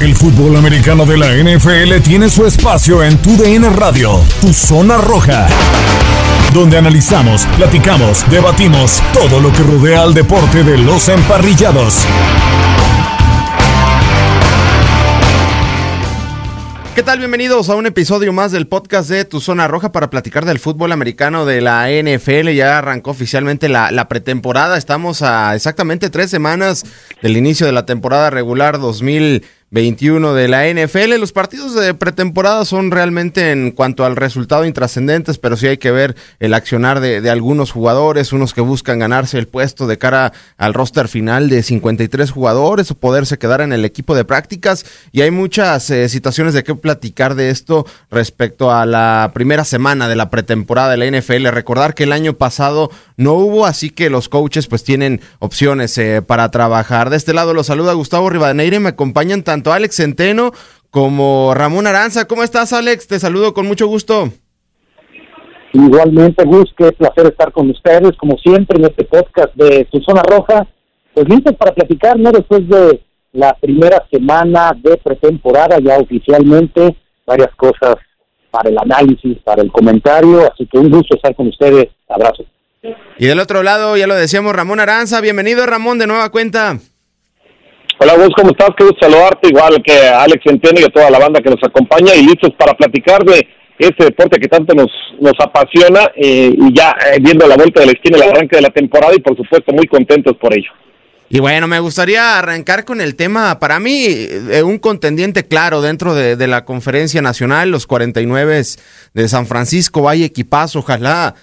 El fútbol americano de la NFL tiene su espacio en Tu DN Radio, Tu Zona Roja, donde analizamos, platicamos, debatimos todo lo que rodea al deporte de los emparrillados. ¿Qué tal? Bienvenidos a un episodio más del podcast de Tu Zona Roja para platicar del fútbol americano de la NFL. Ya arrancó oficialmente la, pretemporada. Estamos a exactamente tres semanas del inicio de la temporada regular 2000. 21 de la NFL. Los partidos de pretemporada son realmente en cuanto al resultado intrascendentes, pero sí hay que ver el accionar de, algunos jugadores, unos que buscan ganarse el puesto de cara al roster final de 53 jugadores o poderse quedar en el equipo de prácticas. Y hay muchas eh, situaciones de qué platicar de esto respecto a la primera semana de la pretemporada de la NFL. Recordar que el año pasado no hubo, así que los coaches pues tienen opciones eh, para trabajar. De este lado los saluda Gustavo Rivadeneire, me acompañan tanto Alex Centeno como Ramón Aranza. ¿Cómo estás, Alex? Te saludo con mucho gusto. Igualmente, Gus, qué placer estar con ustedes, como siempre, en este podcast de Tu Zona Roja. Pues listos para platicar, ¿no? Después de la primera semana de pretemporada, ya oficialmente, varias cosas para el análisis, para el comentario, así que un gusto estar con ustedes. Abrazo. Y del otro lado, ya lo decíamos, Ramón Aranza. Bienvenido, Ramón, de nueva cuenta. Hola, vos, ¿cómo estás? Qué gusto saludarte, igual que Alex Centeno y a toda la banda que nos acompaña y listos para platicar de este deporte que tanto nos, nos apasiona eh, y ya eh, viendo la vuelta de la esquina, el arranque de la temporada y por supuesto muy contentos por ello. Y bueno, me gustaría arrancar con el tema, para mí, eh, un contendiente claro dentro de, de la conferencia nacional, los 49 de San Francisco, hay equipazo, ojalá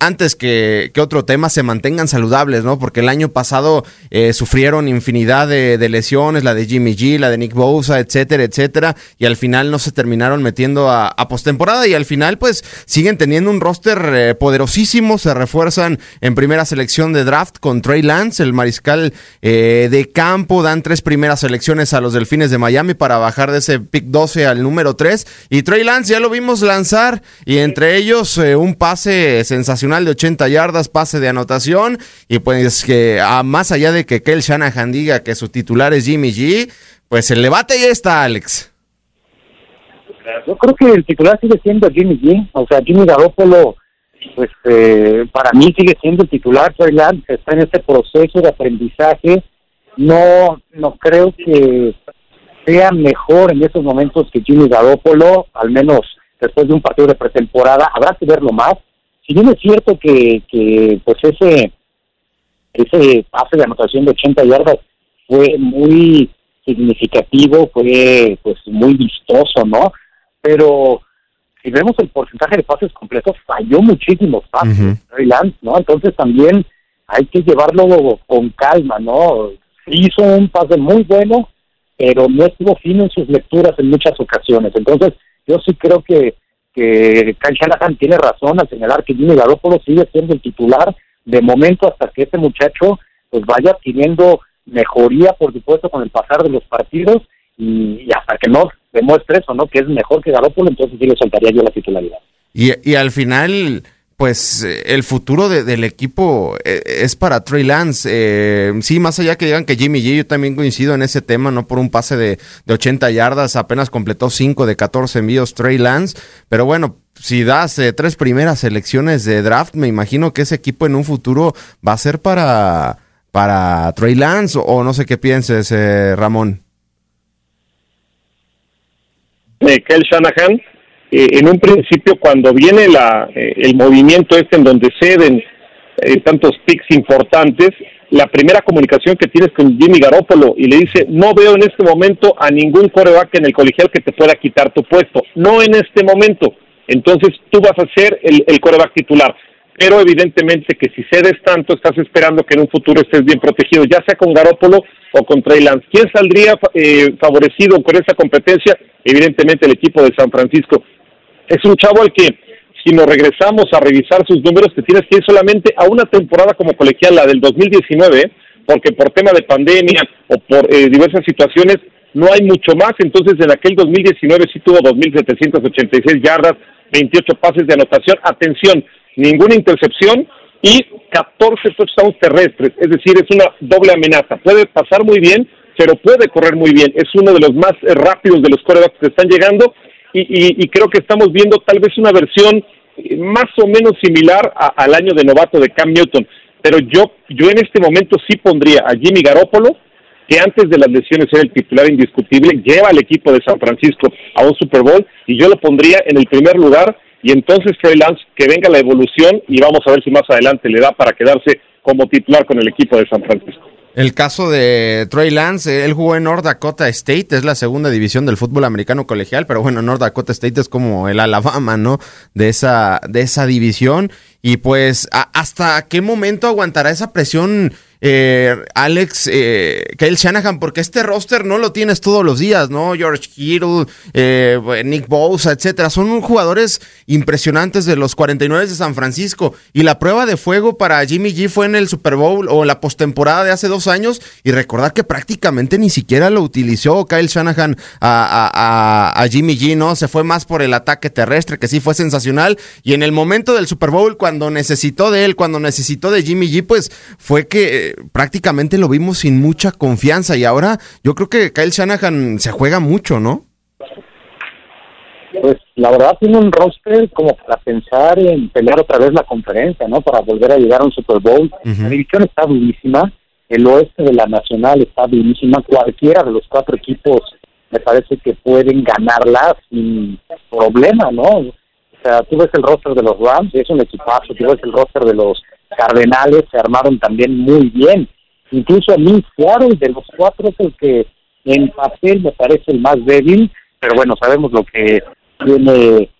antes que, otro tema, se mantengan saludables, ¿no? Porque el año pasado eh, sufrieron infinidad de, lesiones, la de Jimmy G, la de Nick Bosa, etcétera, etcétera, y al final no se terminaron metiendo a, a postemporada y al final pues siguen teniendo un roster eh, poderosísimo, se refuerzan en primera selección de draft con Trey Lance, el mariscal de campo, dan tres primeras selecciones a los Delfines de Miami para bajar de ese pick 12 al número 3 y Trey Lance ya lo vimos lanzar y entre ellos un pase sensacional de 80 yardas, pase de anotación. Y pues que a, más allá de que Kel Shanahan diga que su titular es Jimmy G, pues el debate ya está, Alex. Yo creo que el titular sigue siendo Jimmy G. O sea, Jimmy Garoppolo, pues eh, para mí sigue siendo el titular. está en este proceso de aprendizaje. No, no creo que sea mejor en estos momentos que Jimmy Garoppolo, al menos después de un partido de pretemporada. Habrá que verlo más si bien es cierto que, que pues ese ese pase de anotación de 80 yardas fue muy significativo, fue pues muy vistoso, ¿no? Pero si vemos el porcentaje de pases completos, falló muchísimos pases, ¿no? Entonces también hay que llevarlo con calma, ¿no? Hizo un pase muy bueno, pero no estuvo fino en sus lecturas en muchas ocasiones. Entonces, yo sí creo que que Kyle Shanahan tiene razón al señalar que Jimmy Garoppolo sigue siendo el titular de momento hasta que este muchacho pues vaya adquiriendo mejoría, por supuesto, con el pasar de los partidos y, hasta que no demuestre eso, ¿no? Que es mejor que Garoppolo, entonces sí le soltaría yo la titularidad. Y, y al final pues eh, el futuro del equipo eh, es para Trey Lance. Eh, sí, más allá que digan que Jimmy G, yo también coincido en ese tema, no por un pase de, de 80 yardas, apenas completó 5 de 14 envíos Trey Lance, pero bueno, si das tres primeras selecciones de draft, me imagino que ese equipo en un futuro va a ser para, para Trey Lance o, no sé qué pienses, Ramón. Kel Shanahan eh, en un principio cuando viene la, eh, el movimiento este en donde ceden eh, tantos picks importantes, la primera comunicación que tienes con Jimmy Garoppolo y le dice, no veo en este momento a ningún coreback en el colegial que te pueda quitar tu puesto, no en este momento, entonces tú vas a ser el, el coreback titular. pero evidentemente que si cedes tanto, estás esperando que en un futuro estés bien protegido, ya sea con Garópolo o con Trey Lance. ¿Quién saldría eh, favorecido con esa competencia? Evidentemente el equipo de San Francisco. Es un chavo al que, si nos regresamos a revisar sus números, te tienes que ir solamente a una temporada como colegial, la del 2019, porque por tema de pandemia o por eh, diversas situaciones no hay mucho más. Entonces, en aquel 2019 sí tuvo 2.786 yardas, 28 pases de anotación. Atención, ninguna intercepción y 14 touchdowns terrestres, es decir, es una doble amenaza. Puede pasar muy bien, pero puede correr muy bien. Es uno de los más eh, rápidos de los corebacks que están llegando y, creo que estamos viendo tal vez una versión más o menos similar al año de novato de Cam Newton. Pero yo, yo en este momento sí pondría a Jimmy Garoppolo, que antes de las lesiones era el titular indiscutible, lleva al equipo de San Francisco a un Super Bowl y yo lo pondría en el primer lugar y entonces Trey Lance que venga la evolución y vamos a ver si más adelante le da para quedarse como titular con el equipo de San Francisco. El caso de Trey Lance, él jugó en North Dakota State, es la segunda división del fútbol americano colegial, pero bueno, North Dakota State es como el Alabama, ¿no? De esa, de esa división. Y pues, ¿hasta qué momento aguantará esa presión eh, Alex, eh, Kyle Shanahan, porque este roster no lo tienes todos los días, ¿no? George Kittle, eh, Nick Bosa, etcétera. Son jugadores impresionantes de los 49 de San Francisco. Y la prueba de fuego para Jimmy G fue en el Super Bowl o la postemporada de hace dos años. Y recordar que prácticamente ni siquiera lo utilizó Kyle Shanahan a, a Jimmy G, ¿no? Se fue más por el ataque terrestre, que sí fue sensacional. Y en el momento del Super Bowl, cuando necesitó de él, cuando necesitó de Jimmy G, pues fue que prácticamente lo vimos sin mucha confianza y ahora yo creo que Kyle Shanahan se juega mucho, ¿no? Pues la verdad tiene un roster como para pensar en pelear otra vez la conferencia, ¿no? Para volver a llegar a un Super Bowl. La división está durísima, el oeste de la Nacional está durísima, cualquiera de los cuatro equipos me parece que pueden ganarla sin problema, ¿no? O sea, tú ves el roster de los Rams, es un equipazo, tú ves el roster de los Cardenales se armaron también muy bien. Incluso a mí Seattle de los cuatro es el que en papel me parece el más débil, pero bueno, sabemos lo que tiene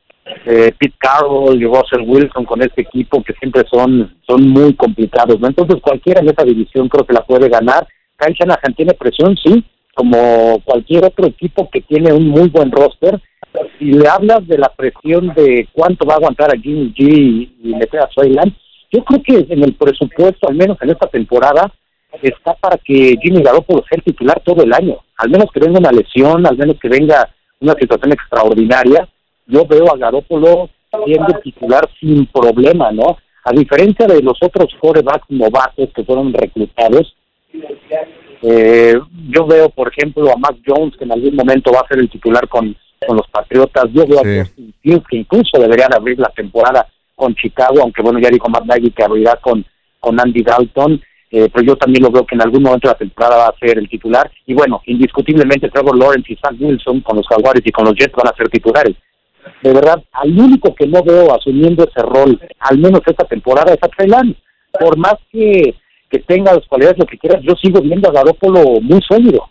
eh, Pete Carroll y Russell Wilson con este equipo que siempre son son muy complicados, ¿no? Entonces cualquiera en esa división creo que la puede ganar. Kyle Shanahan tiene presión, sí, como cualquier otro equipo que tiene un muy buen roster. Si le hablas de la presión de cuánto va a aguantar a Jimmy G y, y le a yo creo que en el presupuesto, al menos en esta temporada, está para que Jimmy Garoppolo sea titular todo el año. Al menos que venga una lesión, al menos que venga una situación extraordinaria. Yo veo a Garoppolo siendo titular sin problema, ¿no? A diferencia de los otros quarterbacks novatos que fueron reclutados, eh, yo veo, por ejemplo, a Mac Jones, que en algún momento va a ser el titular con, con los Patriotas. Yo veo a Justin Fields, que incluso deberían abrir la temporada con Chicago, aunque bueno, ya dijo Matt Nagy que abrirá con, con Andy Dalton, eh, pero yo también lo veo que en algún momento de la temporada va a ser el titular. Y bueno, indiscutiblemente Trevor Lawrence y Zach Wilson con los Jaguares y con los Jets van a ser titulares. De verdad, al único que no veo asumiendo ese rol, al menos esta temporada, es a Trey Por más que, que tenga las cualidades, lo que quieras, yo sigo viendo a Garoppolo muy sólido.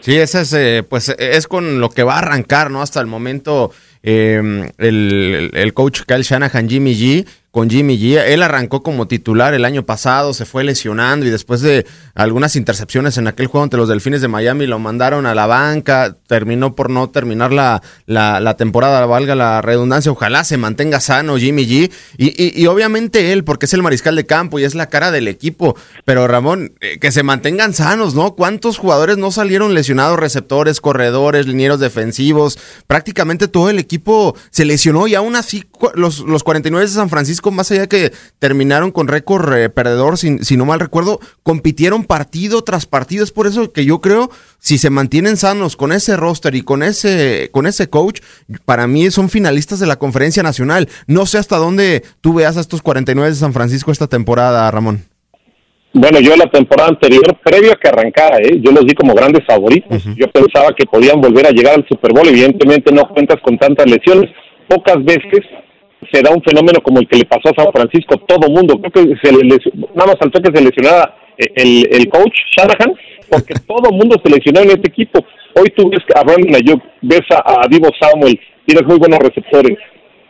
Sí, ese es, eh, pues, es con lo que va a arrancar, ¿no? Hasta el momento eh, el, el, coach Kyle Shanahan, Jimmy G, con Jimmy G. Él arrancó como titular el año pasado, se fue lesionando y después de algunas intercepciones en aquel juego ante los Delfines de Miami lo mandaron a la banca, terminó por no terminar la, la, temporada, valga la redundancia. Ojalá se mantenga sano Jimmy G. Y, y, obviamente él, porque es el mariscal de campo y es la cara del equipo. Pero Ramón, eh, que se mantengan sanos, ¿no? ¿Cuántos jugadores no salieron lesionados? Receptores, corredores, linieros defensivos. Prácticamente todo el equipo se lesionó y aún así los, los 49 de San Francisco más allá de que terminaron con récord eh, perdedor, si, si, no mal recuerdo, compitieron partido tras partido. Es por eso que yo creo, si se mantienen sanos con ese roster y con ese, con ese coach, para mí son finalistas de la conferencia nacional. No sé hasta dónde tú veas a estos 49 de San Francisco esta temporada, Ramón. Bueno, yo la temporada anterior, previo a que arrancara, ¿eh? yo los di como grandes favoritos. Yo pensaba que podían volver a llegar al Super Bowl. Evidentemente no cuentas con tantas lesiones. Pocas veces se da un fenómeno como el que le pasó a San Francisco, todo mundo, creo que se le, nada más faltó que se lesionara eh, el, el coach Shanahan, porque todo el mundo se lesionó en este equipo. Hoy tú ves a Brandon Ayuk, ves a, Divo Samuel, tienes muy buenos receptores.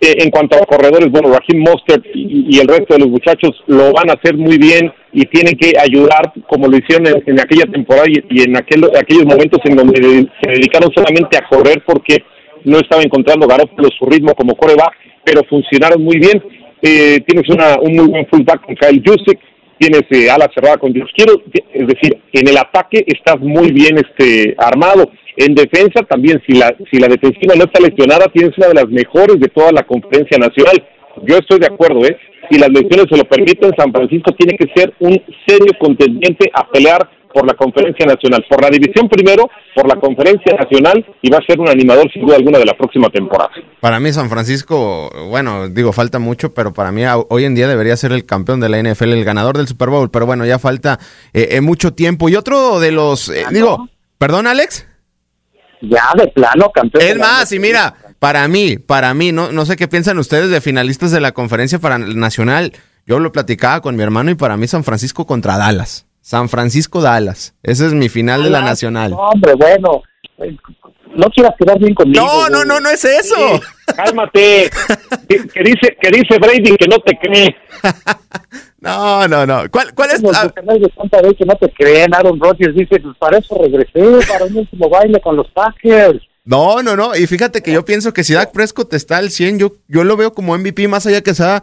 Eh, en cuanto a corredores, bueno, Raheem Mostert y, el resto de los muchachos lo van a hacer muy bien y tienen que ayudar como lo hicieron en, aquella temporada y, en aquel, aquellos momentos en donde se dedicaron solamente a correr porque no estaba encontrando Garoppolo su ritmo como coreback, pero funcionaron muy bien. Eh, tienes una, un muy buen fullback con Kyle Jusic, tienes eh, ala cerrada con Dios Quiero, es decir, en el ataque estás muy bien este armado. En defensa también, si la, si la defensiva no está lesionada, tienes una de las mejores de toda la conferencia nacional. Yo estoy de acuerdo, ¿eh? Si las lesiones se lo permiten, San Francisco tiene que ser un serio contendiente a pelear por la conferencia nacional, por la división primero, por la conferencia nacional y va a ser un animador sin duda alguna de la próxima temporada. Para mí San Francisco, bueno, digo, falta mucho, pero para mí hoy en día debería ser el campeón de la NFL, el ganador del Super Bowl, pero bueno, ya falta eh, eh, mucho tiempo. Y otro de los, eh, digo, perdón Alex. Ya de plano campeón. Es más, y mira, para mí, para mí, no, no sé qué piensan ustedes de finalistas de la conferencia para nacional. Yo lo platicaba con mi hermano y para mí San Francisco contra Dallas. San Francisco Dallas. Ese es mi final de la nacional. hombre, bueno. No quieras quedar bien conmigo. No, no, no, no es eso. cálmate. que, dice, que dice Brady que no te cree. No, no, no. ¿Cuál, cuál es? Los ah. que no te creen. Aaron Rodgers dice, pues para eso regresé, para un último baile con los Packers. No, no, no. Y fíjate que yo pienso que si Dak Prescott está al 100, yo, yo lo veo como MVP, más allá que sea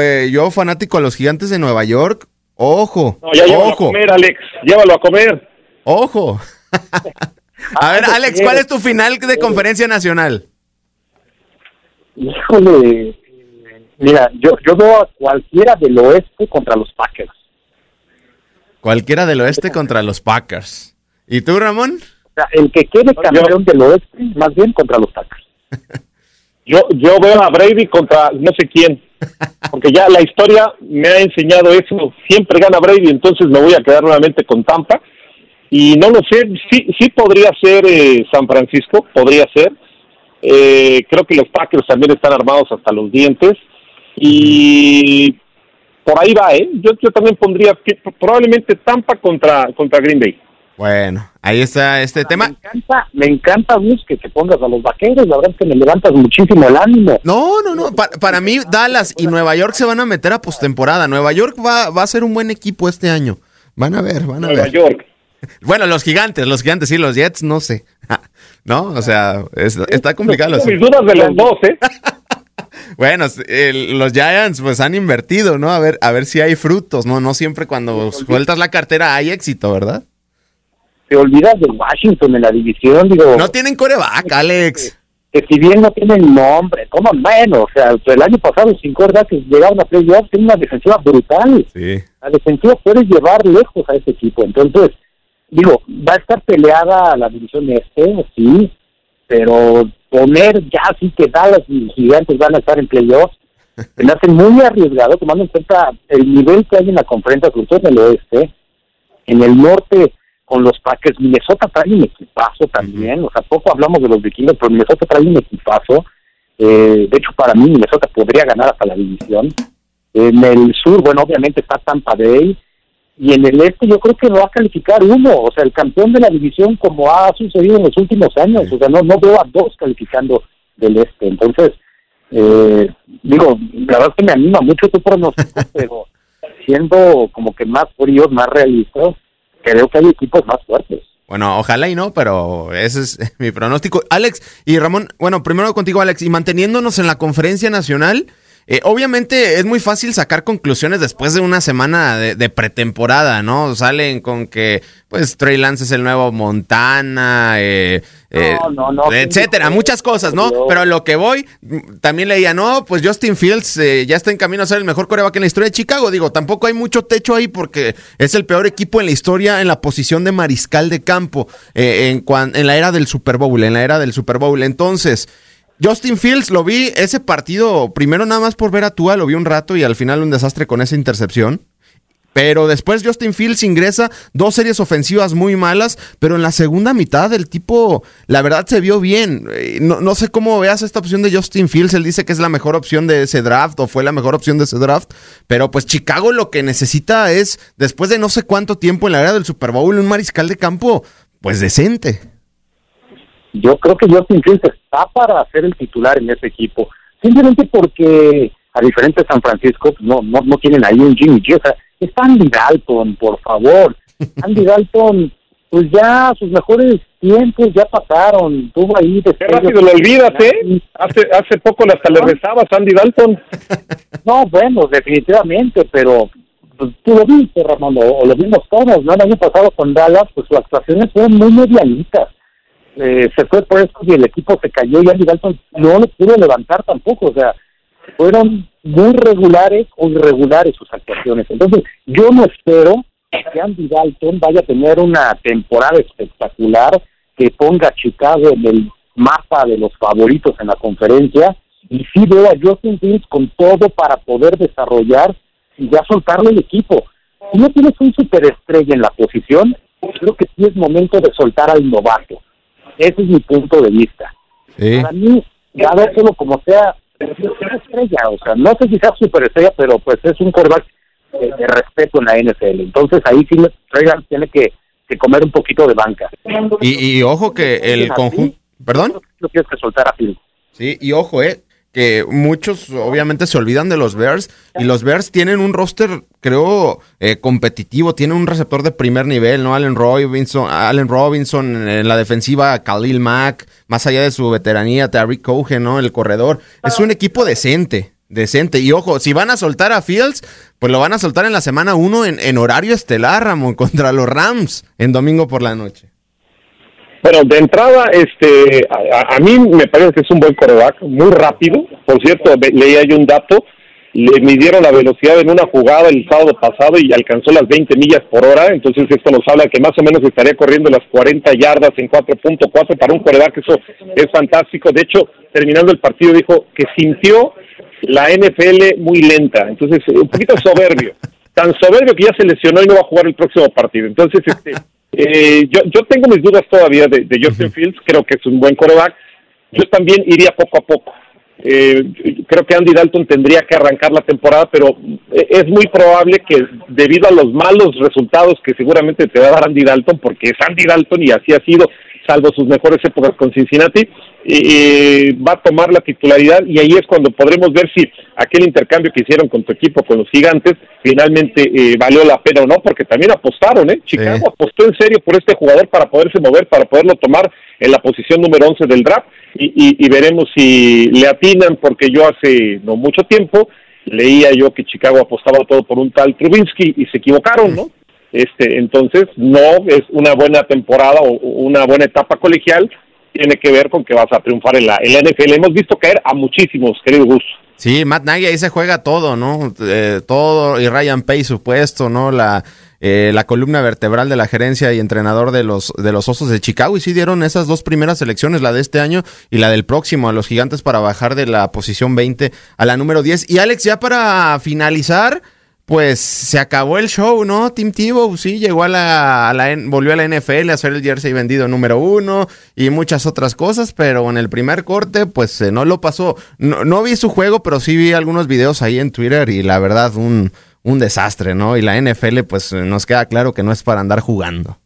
eh, yo fanático a los gigantes de Nueva York. Ojo. No, ya llévalo a comer, Alex. Llévalo a comer. Ojo. a ver, Alex, ¿cuál es tu final de conferencia nacional? Híjole. Mira, yo, yo veo a cualquiera del oeste contra los Packers. Cualquiera del oeste contra los Packers. ¿Y tú, Ramón? O sea, el que quede campeón del oeste, más bien contra los Packers. yo, yo veo a Brady contra no sé quién porque ya la historia me ha enseñado eso, siempre gana Brady, entonces me voy a quedar nuevamente con Tampa. Y no lo sé, sí, sí podría ser eh, San Francisco, podría ser. Eh, creo que los Packers también están armados hasta los dientes. Y por ahí va, ¿eh? Yo, yo también pondría probablemente Tampa contra, contra Green Bay. Bueno, ahí está este tema. Me encanta, me encanta, que te pongas a los vaqueros. La verdad es que me levantas muchísimo el ánimo. No, no, no. Para, mí, Dallas y Nueva York se van a meter a postemporada. Nueva York va, va a ser un buen equipo este año. Van a ver, van a ver. Nueva York. Bueno, los gigantes, los gigantes, sí, los Jets, no sé. ¿No? O sea, está complicado. Tengo mis dudas de los dos, ¿eh? bueno, los Giants pues han invertido, ¿no? A ver, a ver si hay frutos, ¿no? No siempre cuando sueltas la cartera hay éxito, ¿verdad? Te olvidas de Washington en la división, digo. No tienen coreback, Alex. Que, si bien no tienen nombre, como menos, o sea, el año pasado sin que llegaron a playoffs, tienen una defensiva brutal. Sí. La defensiva puedes llevar lejos a ese equipo, entonces, digo, va a estar peleada la división este, sí, pero poner ya así que Dallas y Gigantes van a estar en playoffs, me hace muy arriesgado, tomando en cuenta el nivel que hay en la conferencia, sobre todo en el oeste, en el norte con los Packers. Minnesota trae un equipazo también, o sea, poco hablamos de los vikingos, pero Minnesota trae un equipazo. Eh, de hecho, para mí, Minnesota podría ganar hasta la división. En el sur, bueno, obviamente está Tampa Bay. Y en el este yo creo que no va a calificar uno, o sea, el campeón de la división como ha sucedido en los últimos años, o sea, no, no veo a dos calificando del este. Entonces, eh, digo, la verdad es que me anima mucho tu pronóstico, pero siendo como que más fríos, más realistas, creo que hay equipos más fuertes. Bueno, ojalá y no, pero ese es mi pronóstico. Alex y Ramón, bueno, primero contigo, Alex, y manteniéndonos en la conferencia nacional, eh, obviamente es muy fácil sacar conclusiones después de una semana de, pretemporada, ¿no? Salen con que, pues, Trey Lance es el nuevo Montana, eh, eh etcétera, muchas cosas, ¿no? Pero a lo que voy, también leía, no, pues Justin Fields ya está en camino a ser el mejor coreback en la historia de Chicago. Digo, tampoco hay mucho techo ahí porque es el peor equipo en la historia en la posición de mariscal de campo en, en la era del Super Bowl, en la era del Super Bowl. Entonces, Justin Fields lo vi ese partido, primero nada más por ver a Tua, lo vi un rato y al final un desastre con esa intercepción. Pero después Justin Fields ingresa dos series ofensivas muy malas, pero en la segunda mitad el tipo, la verdad, se vio bien. Eh, no, no, sé cómo veas esta opción de Justin Fields. Él dice que es la mejor opción de ese draft o fue la mejor opción de ese draft. Pero pues Chicago lo que necesita es, después de no sé cuánto tiempo en la era del Super Bowl, un mariscal de campo, pues decente yo creo que Justin Fields está para ser el titular en ese equipo. simplemente porque a diferente de San Francisco, no, no, no tienen ahí un Jimmy G, o sea, es Andy Dalton, por favor. Andy Dalton, pues ya sus mejores tiempos ya pasaron, tuvo ahí... Qué rápido lo olvidas, ¿eh? Hace, hace poco hasta le rezabas Andy Dalton. No, bueno, definitivamente, pero pues, tú lo viste, Ramón, o, lo vimos todos, ¿no? El año pasado con Dallas, pues sus actuaciones fueron muy medianitas. Eh, se fue por eso y el equipo se cayó y Andy Dalton no lo pudo levantar tampoco, o sea, fueron muy regulares o irregulares sus actuaciones. Entonces, yo no espero que Andy Dalton vaya a tener una temporada espectacular que ponga a Chicago en el mapa de los favoritos en la conferencia y sí veo a Justin Fields con todo para poder desarrollar y ya soltarle el equipo. Si no tienes un superestrella en la posición, creo que sí es momento de soltar al novato. Ese es mi punto de vista. Para mí, ya solo como sea, es estrella, o sea, no sé si sea superestrella, pero pues es un quarterback de, respeto en la NFL. Entonces ahí sí Reagan tiene que, comer un poquito de banca. Y, ojo que el conjunto... ¿Perdón? No tienes que soltar a Phil. Sí, y ojo, eh, que muchos obviamente se olvidan de los Bears y los Bears tienen un roster creo eh, competitivo, tienen un receptor de primer nivel, ¿no? Allen Robinson, Allen Robinson en la defensiva, Khalil Mack, más allá de su veteranía, Terry Cohen, ¿no? El corredor, es un equipo decente decente. Y ojo, si van a soltar a Fields, pues lo van a soltar en la semana 1 en, horario estelar, Ramón, contra los Rams en domingo por la noche. Bueno, de entrada, este, a, mí me parece que es un buen coreback, muy rápido. Por cierto, leía yo un dato, le midieron la velocidad en una jugada el sábado pasado y alcanzó las 20 millas por hora, entonces esto nos habla que más o menos estaría corriendo las 40 yardas en 4.4 para un coreback, eso es fantástico. De hecho, terminando el partido dijo que sintió la NFL muy lenta, entonces un poquito soberbio, tan soberbio que ya se lesionó y no va a jugar el próximo partido. Entonces, este, eh, yo, yo tengo mis dudas todavía de, de Justin Fields, creo que es un buen coreback. Yo también iría poco a poco. Eh, creo que Andy Dalton tendría que arrancar la temporada, pero es muy probable que debido a los malos resultados que seguramente te va a dar Andy Dalton, porque es Andy Dalton y así ha sido, salvo sus mejores épocas con Cincinnati, eh, va a tomar la titularidad y ahí es cuando podremos ver si aquel intercambio que hicieron con tu equipo, con los gigantes, finalmente eh, valió la pena o no, porque también apostaron, ¿eh? Chicago apostó en serio por este jugador para poderse mover, para poderlo tomar en la posición número 11 del draft y, y, veremos si le atinan, porque yo hace no mucho tiempo leía yo que Chicago apostaba todo por un tal Trubinsky y se equivocaron, ¿no? Este, entonces, no es una buena temporada o una buena etapa colegial, tiene que ver con que vas a triunfar en la, en la NFL. Hemos visto caer a muchísimos, querido Gus. Sí, Matt Nagy ahí se juega todo, ¿no? Eh, todo, y Ryan Pace, supuesto, ¿no? La, eh, la columna vertebral de la gerencia y entrenador de los, de los Osos de Chicago. Y sí dieron esas dos primeras elecciones, la de este año y la del próximo, a los gigantes para bajar de la posición 20 a la número 10. Y Alex, ya para finalizar pues se acabó el show, ¿no? Tim Tebow sí llegó a la, volvió a la NFL a hacer el jersey vendido número uno y muchas otras cosas, pero en el primer corte, pues eh, no lo pasó. No, vi su juego, pero sí vi algunos videos ahí en Twitter y la verdad un, un desastre, ¿no? Y la NFL, pues nos queda claro que no es para andar jugando.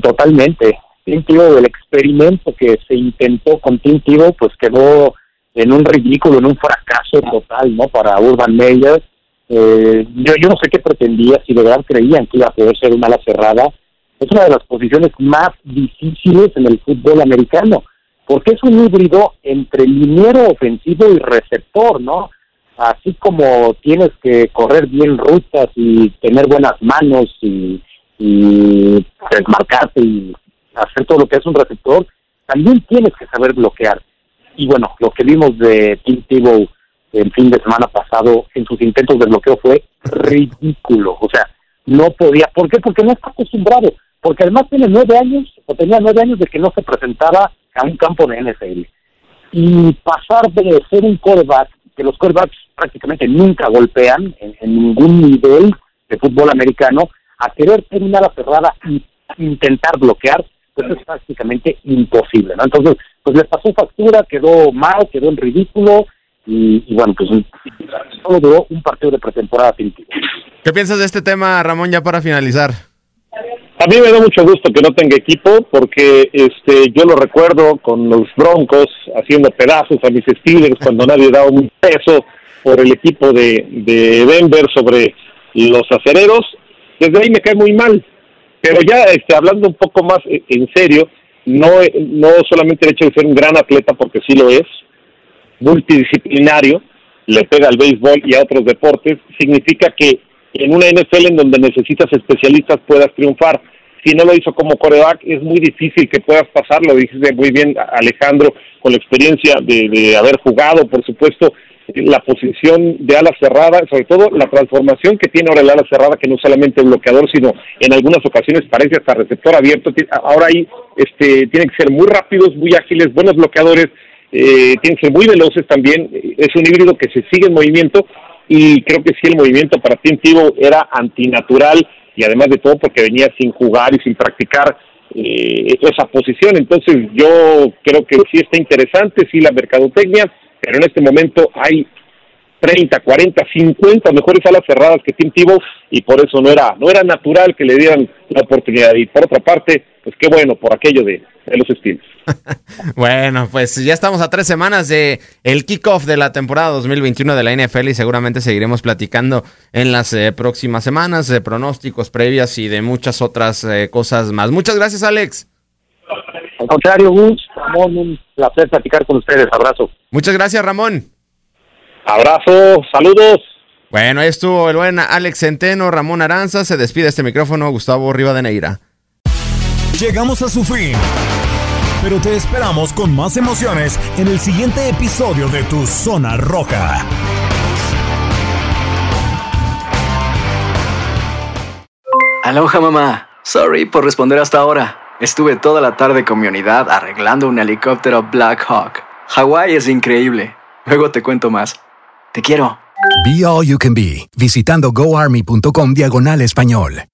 Totalmente. Tim Tebow, el experimento que se intentó con Tim Tebow, pues quedó en un ridículo, en un fracaso total, ¿no? Para Urban Meyer eh, yo, yo no sé qué pretendía, si de verdad creían que iba a poder ser una ala cerrada. Es una de las posiciones más difíciles en el fútbol americano, porque es un híbrido entre liniero ofensivo y receptor, ¿no? Así como tienes que correr bien rutas y tener buenas manos y, y desmarcarte y hacer todo lo que es un receptor, también tienes que saber bloquear. Y bueno, lo que vimos de Tim Tebow el fin de semana pasado en sus intentos de bloqueo fue ridículo. O sea, no podía. ¿Por qué? Porque no está acostumbrado. Porque además tiene nueve años, o tenía nueve años de que no se presentaba a un campo de NFL. Y pasar de ser un quarterback, que los quarterbacks prácticamente nunca golpean en, ningún nivel de fútbol americano, a querer terminar la cerrada y intentar bloquear, pues es prácticamente imposible, ¿no? Entonces, pues le pasó factura, quedó mal, quedó en ridículo, y, bueno, pues solo duró un partido de pretemporada ¿Qué piensas de este tema, Ramón, ya para finalizar? A mí me da mucho gusto que no tenga equipo porque este yo lo recuerdo con los Broncos haciendo pedazos a mis Steelers cuando nadie daba un peso por el equipo de, de Denver sobre los acereros. Desde ahí me cae muy mal. Pero ya este, hablando un poco más en serio, no, no solamente el hecho de ser un gran atleta, porque sí lo es, multidisciplinario, le pega al béisbol y a otros deportes, significa que en una NFL en donde necesitas especialistas puedas triunfar. Si no lo hizo como coreback, es muy difícil que puedas pasar, lo dice muy bien Alejandro, con la experiencia de, de haber jugado, por supuesto, la posición de ala cerrada, sobre todo la transformación que tiene ahora el ala cerrada, que no solamente es bloqueador, sino en algunas ocasiones parece hasta receptor abierto. Ahora ahí este, tienen que ser muy rápidos, muy ágiles, buenos bloqueadores, eh, tienen que ser muy veloces también. Es un híbrido que se sigue en movimiento y creo que sí el movimiento para Tim era antinatural y además de todo porque venía sin jugar y sin practicar eh, esa posición. Entonces yo creo que sí está interesante, sí la mercadotecnia, pero en este momento hay 30, 40, 50 mejores alas cerradas que Tim Tebow y por eso no era no era natural que le dieran la oportunidad y por otra parte pues qué bueno por aquello de, los estilos. bueno, pues ya estamos a tres semanas de el kickoff de la temporada 2021 de la NFL y seguramente seguiremos platicando en las eh, próximas semanas de pronósticos previas y de muchas otras eh, cosas más. Muchas gracias, Alex. Al contrario, Gus, Ramón, un placer platicar con ustedes. Abrazo. Muchas gracias, Ramón. Abrazo, saludos. Bueno, ahí estuvo el buen Alex Centeno, Ramón Aranza. Se despide este micrófono, Gustavo Rivadeneira. Llegamos a su fin. Pero te esperamos con más emociones en el siguiente episodio de Tu Zona Roja. Aloha mamá. Sorry por responder hasta ahora. Estuve toda la tarde con mi unidad arreglando un helicóptero Black Hawk. Hawái es increíble. Luego te cuento más. Te quiero. Be All You Can Be, visitando goarmy.com diagonal español.